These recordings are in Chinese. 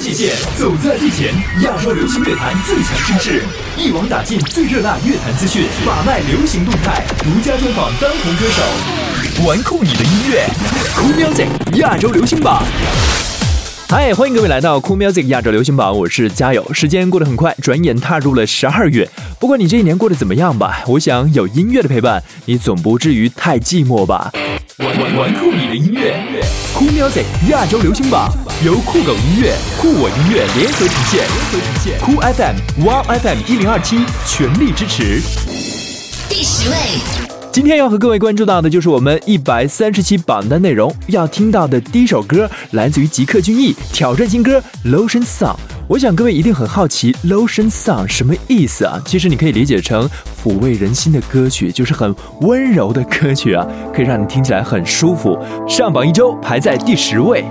界谢，走在最前，亚洲流行乐坛最强声势，一网打尽最热辣乐坛资讯，把脉流行动态，独家专访当红歌手，玩酷你的音乐，Cool Music 亚洲流行榜。嗨，欢迎各位来到 Cool Music 亚洲流行榜，我是加友。时间过得很快，转眼踏入了十二月。不管你这一年过得怎么样吧，我想有音乐的陪伴，你总不至于太寂寞吧。玩玩酷你的音乐。Music 亚洲流行榜由酷狗音乐、酷我音乐联合呈现，酷 FM、Wow FM 一零二七全力支持。第十位，今天要和各位关注到的就是我们一百三十期榜单内容，要听到的第一首歌来自于吉克隽逸挑战新歌《Lotion Song》。我想各位一定很好奇，lotion song 什么意思啊？其实你可以理解成抚慰人心的歌曲，就是很温柔的歌曲啊，可以让你听起来很舒服。上榜一周排在第十位。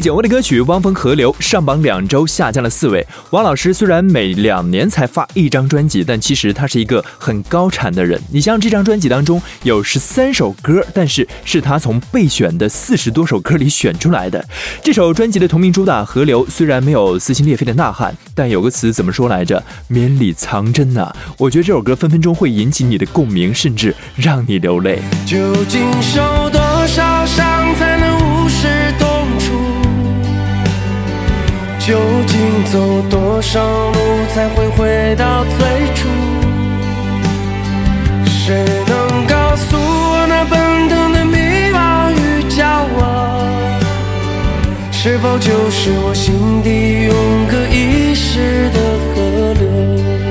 久违的歌曲《汪峰河流》上榜两周下降了四位。汪老师虽然每两年才发一张专辑，但其实他是一个很高产的人。你像这张专辑当中有十三首歌，但是是他从备选的四十多首歌里选出来的。这首专辑的同名主打《河流》虽然没有撕心裂肺的呐喊，但有个词怎么说来着？绵里藏针呐。我觉得这首歌分分钟会引起你的共鸣，甚至让你流泪。究竟受多少伤？究竟走多少路才会回到最初？谁能告诉我那奔腾的迷茫与骄傲，是否就是我心底永隔一世的河流？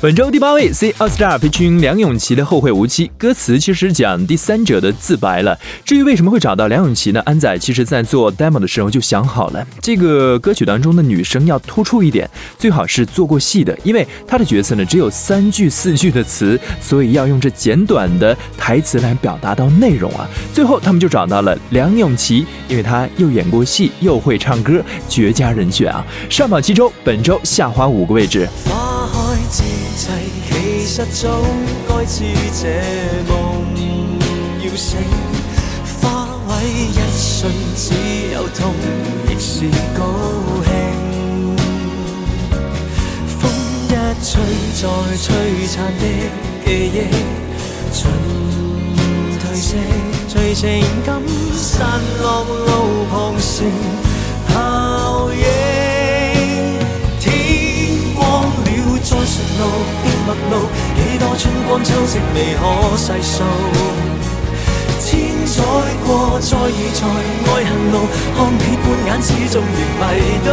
本周第八位 COSTAR 群梁咏琪的《后会无期》歌词其实讲第三者的自白了。至于为什么会找到梁咏琪呢？安仔其实在做 demo 的时候就想好了，这个歌曲当中的女生要突出一点，最好是做过戏的，因为她的角色呢只有三句四句的词，所以要用这简短的台词来表达到内容啊。最后他们就找到了梁咏琪，因为她又演过戏又会唱歌，绝佳人选啊！上榜七周，本周下滑五个位置。花开一切其实早该知，这梦要醒。花萎一瞬，只有痛，亦是高兴。风一吹，再璀璨的记忆尽褪色，最情感散落路旁成泡影。路的陌路，几多春光秋色未可细数。千载过，再遇在爱恨路，看你半眼始终仍迷倒。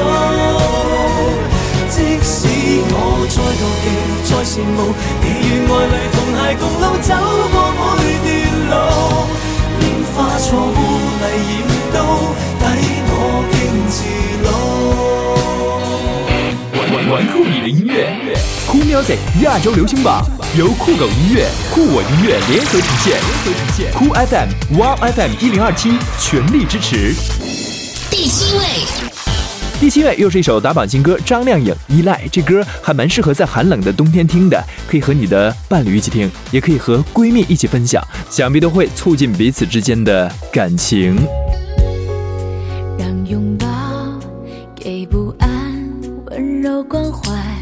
即使我再妒忌，再羡慕，你与爱侣同偕共老，走过每段路。拈花错，污泥染，到底我竟迟老。玩酷你的音乐酷 Music 亚洲流行榜由酷狗音乐、酷我音乐联合呈现酷 FM、Wow FM 一零二七全力支持。第七位，第七位又是一首打榜新歌，张靓颖《依赖》这歌还蛮适合在寒冷的冬天听的，可以和你的伴侣一起听，也可以和闺蜜一起分享，想必都会促进彼此之间的感情。关怀。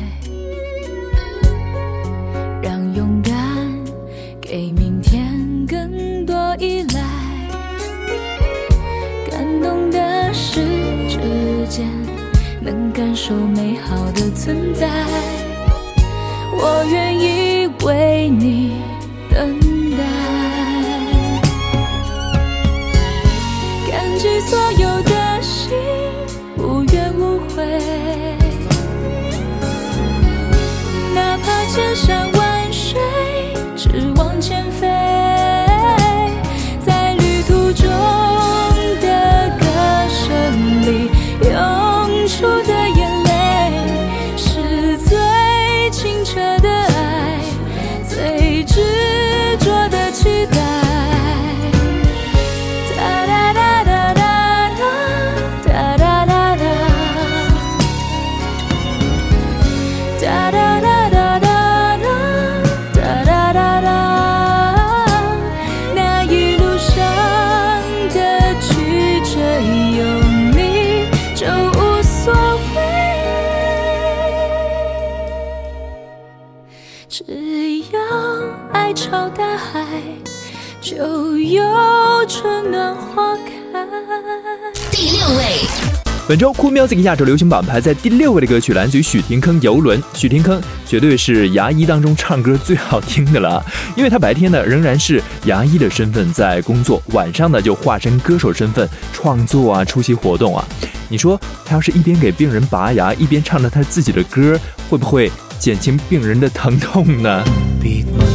本周酷 music 亚洲流行榜排在第六位的歌曲来自于许廷铿《游轮》，许廷铿绝对是牙医当中唱歌最好听的了，因为他白天呢仍然是牙医的身份在工作，晚上呢就化身歌手身份创作啊、出席活动啊。你说他要是一边给病人拔牙，一边唱着他自己的歌，会不会减轻病人的疼痛呢？别问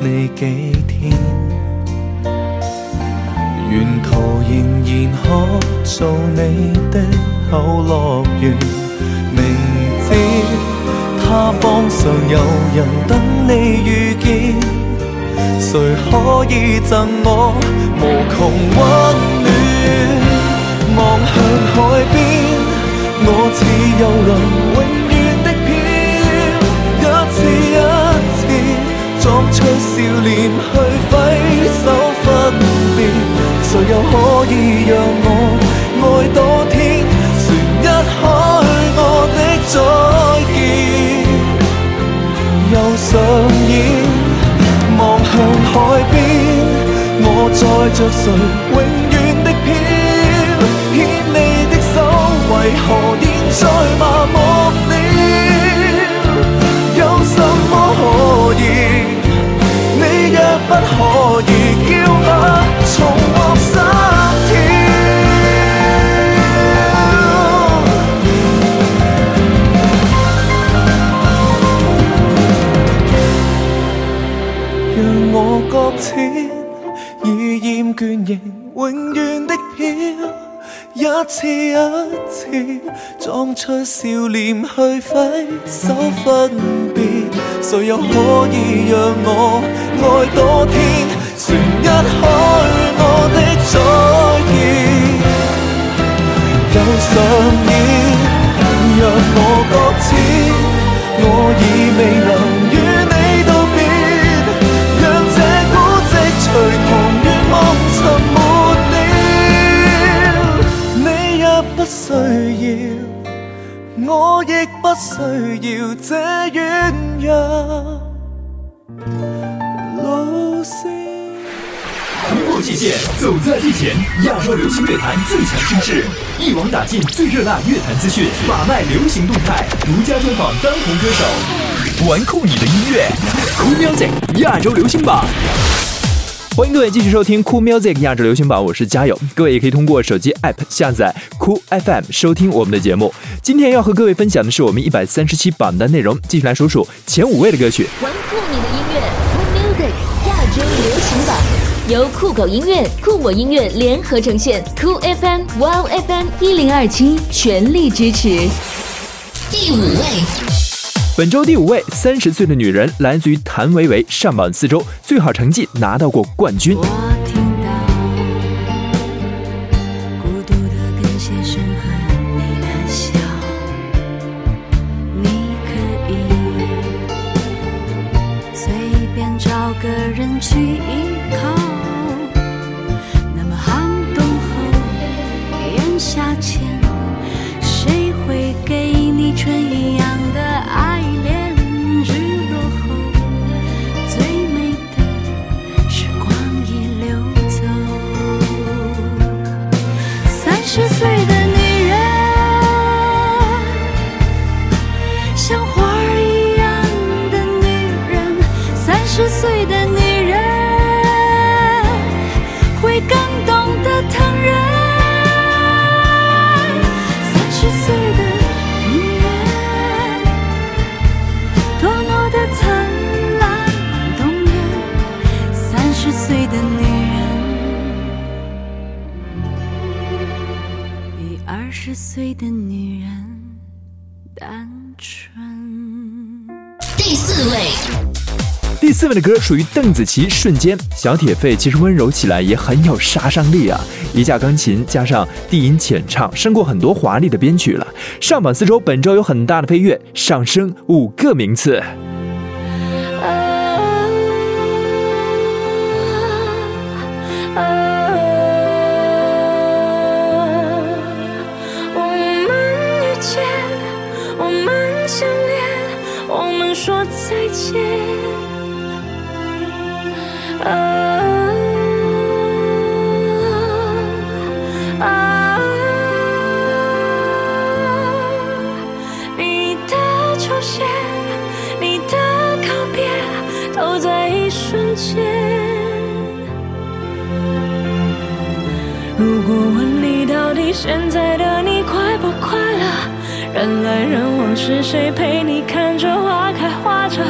你几天。沿途仍然可做你的好乐园，明知他方上有人等你遇见，谁可以赠我无穷温暖？望向海边，我似游轮，永远的漂，一次一次装出笑脸去挥手分。谁又可以让我爱多天？船一开，我的再见又上演。望向海边，我载着谁，永远的漂。牵你的手，为何现在麻木了？有什么可以？你若不可以。一次一次，装出笑脸去挥手分别，谁又可以让我爱多天？船一开，我的再见又上演。若我搁浅，我已未能。不需需要，要我这突破界限，走在最前，亚洲流行乐坛最强声势，一网打尽最热辣乐坛资讯，把脉流行动态，独家专访当红歌手，玩酷你的音乐，酷 music 亚洲流行榜。欢迎各位继续收听 Cool Music 亚洲流行榜，我是嘉友。各位也可以通过手机 App 下载 Cool FM 收听我们的节目。今天要和各位分享的是我们一百三十期榜单内容，继续来数数前五位的歌曲。玩酷你的音乐，Cool Music 亚洲流行榜由酷狗音乐、酷我音乐联合呈现，酷 FM、Wow FM 一零二七全力支持。第五位。本周第五位三十岁的女人来自于谭维维，上榜四周，最好成绩拿到过冠军。个人去第四位，第四位的歌属于邓紫棋，《瞬间》。小铁肺其实温柔起来也很有杀伤力啊！一架钢琴加上低音浅唱，胜过很多华丽的编曲了。上榜四周，本周有很大的飞跃，上升五个名次。天，啊啊！你的出现，你的告别，都在一瞬间。如果问你到底现在的你快不快乐？人来人往，是谁陪你看着花开花着？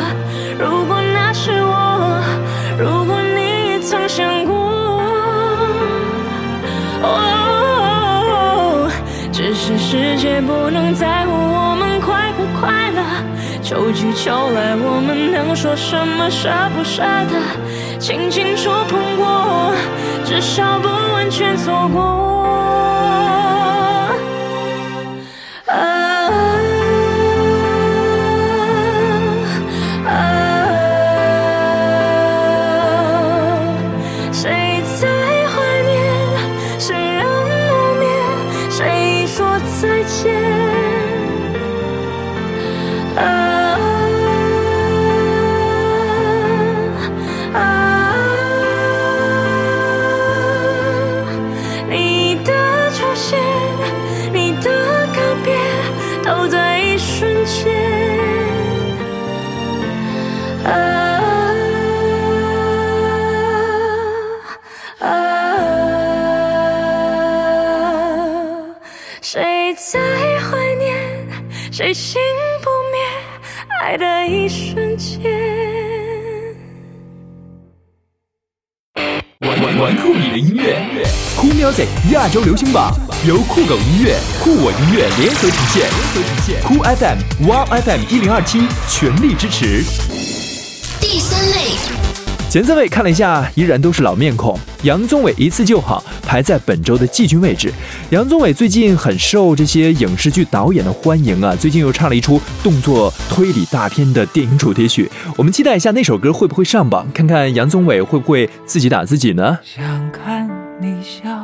如果那是我，如果你也曾想过，只是世界不能在乎我们快不快乐，秋去秋来我们能说什么舍不舍得？轻轻触碰过，至少不完全错过。谢。亚洲流行榜由酷狗音乐、酷我音乐联合呈现，酷 FM、Wow FM 一零二七全力支持。第三位，前三位看了一下，依然都是老面孔。杨宗纬一次就好排在本周的季军位置。杨宗纬最近很受这些影视剧导演的欢迎啊，最近又唱了一出动作推理大片的电影主题曲，我们期待一下那首歌会不会上榜，看看杨宗纬会不会自己打自己呢？想看你笑。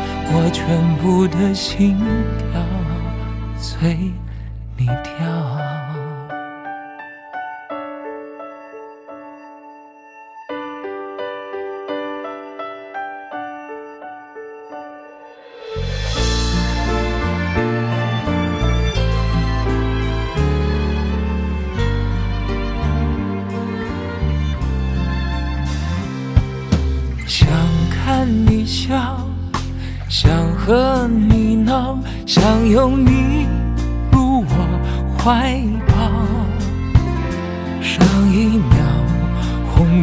我全部的心跳，随你跳。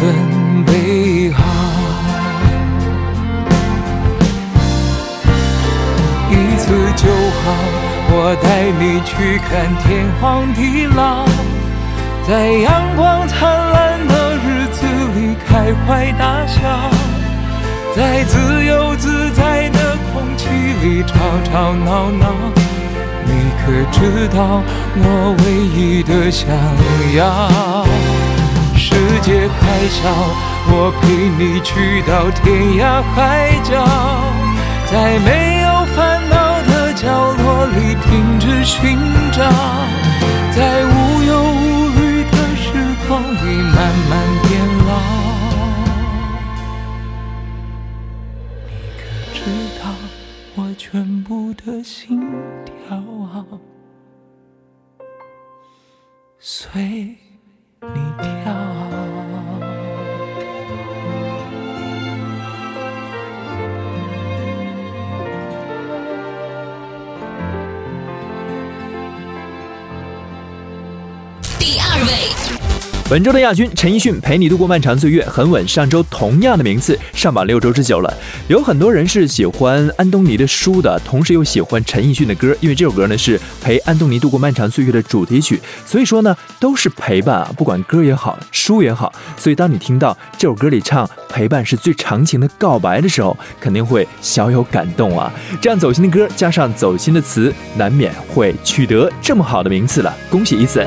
准备好一次就好，我带你去看天荒地老，在阳光灿烂的日子里开怀大笑，在自由自在的空气里吵吵闹闹。你可知道我唯一的想要？世界还小，我陪你去到天涯海角，在没有烦恼的角落里停止寻找，在无忧无虑的时光里慢慢变老。你可知道，我全部的心跳，随你跳。本周的亚军陈奕迅陪你度过漫长岁月很稳，上周同样的名次上榜六周之久了。有很多人是喜欢安东尼的书的，同时又喜欢陈奕迅的歌，因为这首歌呢是陪安东尼度过漫长岁月的主题曲，所以说呢都是陪伴啊，不管歌也好，书也好。所以当你听到这首歌里唱陪伴是最长情的告白的时候，肯定会小有感动啊。这样走心的歌加上走心的词，难免会取得这么好的名次了，恭喜一次。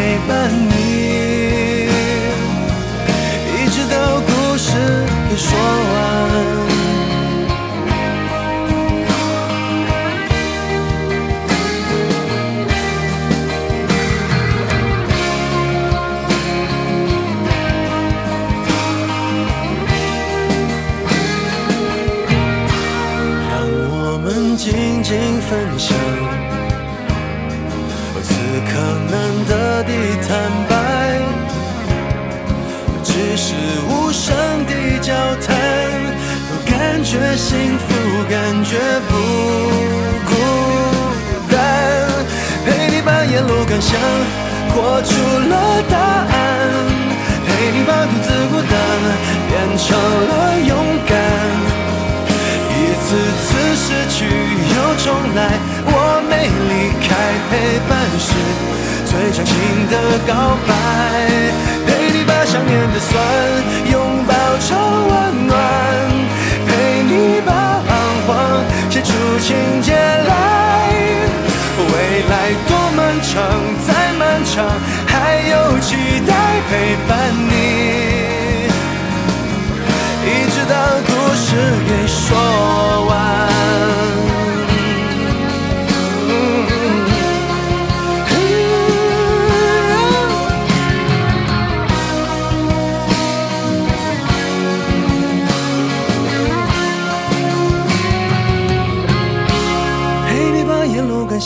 陪伴你，一直到故事给说。绝不孤单，陪你把沿路感想活出了答案，陪你把独自孤单变成了勇敢。一次次失去又重来，我没离开，陪伴是最长情的告白，陪你把想念的酸拥抱成温暖，陪你把。写出情节来，未来多漫长，再漫长，还有期待陪伴你，一直到故事给说完。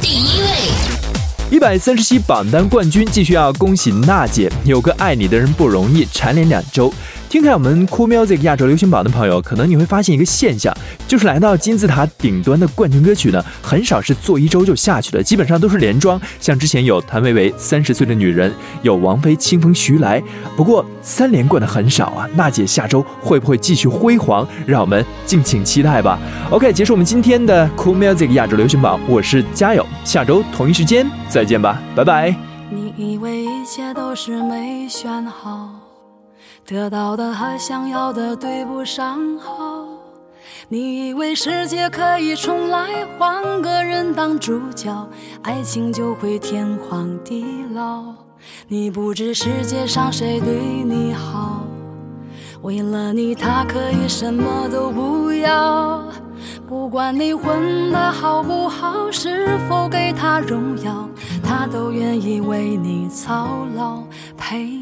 第一位，一百三十七榜单冠军，继续要恭喜娜姐！有个爱你的人不容易，蝉联两周。听看我们 Cool Music 亚洲流行榜的朋友，可能你会发现一个现象，就是来到金字塔顶端的冠军歌曲呢，很少是做一周就下去的，基本上都是连庄。像之前有谭维维《三十岁的女人》，有王菲《清风徐来》，不过三连冠的很少啊。娜姐下周会不会继续辉煌？让我们敬请期待吧。OK，结束我们今天的 Cool Music 亚洲流行榜，我是佳友，下周同一时间再见吧，拜拜。你以为一切都是没选好。得到的和想要的对不上号，你以为世界可以重来，换个人当主角，爱情就会天荒地老。你不知世界上谁对你好，为了你他可以什么都不要，不管你混的好不好，是否给他荣耀，他都愿意为你操劳，陪。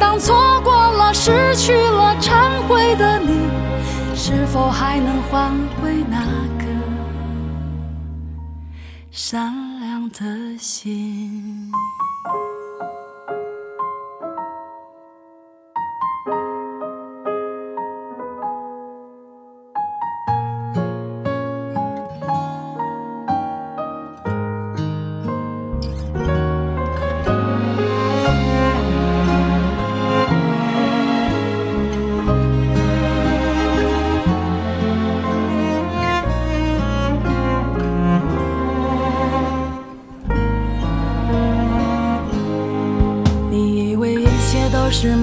当错过了、失去了、忏悔的你，是否还能换回那颗善良的心？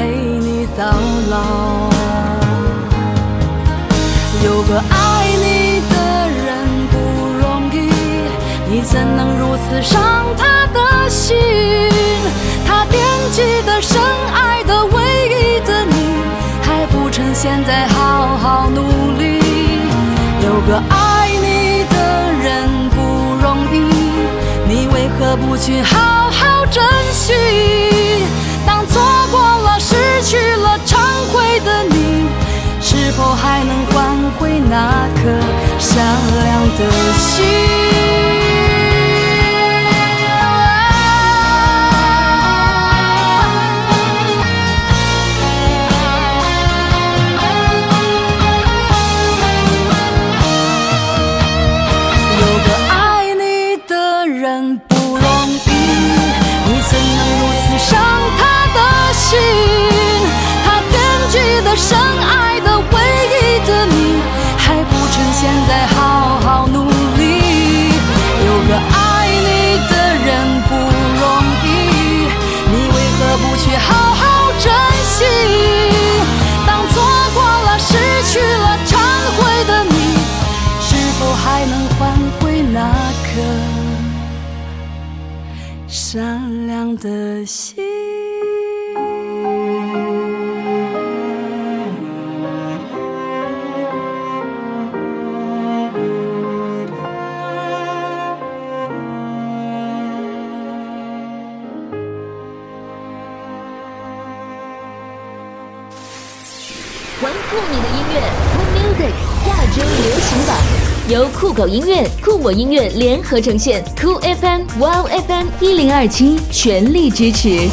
陪你到老，有个爱你的人不容易，你怎能如此伤他的心？他惦记的、深爱的、唯一的你，还不趁现在好好努力。有个爱你的人不容易，你为何不去好好珍惜？错过了，失去了，忏悔的你，是否还能换回那颗善良的心？可惜。音乐酷我音乐联合呈现酷 FM、Wow FM 一零二七全力支持。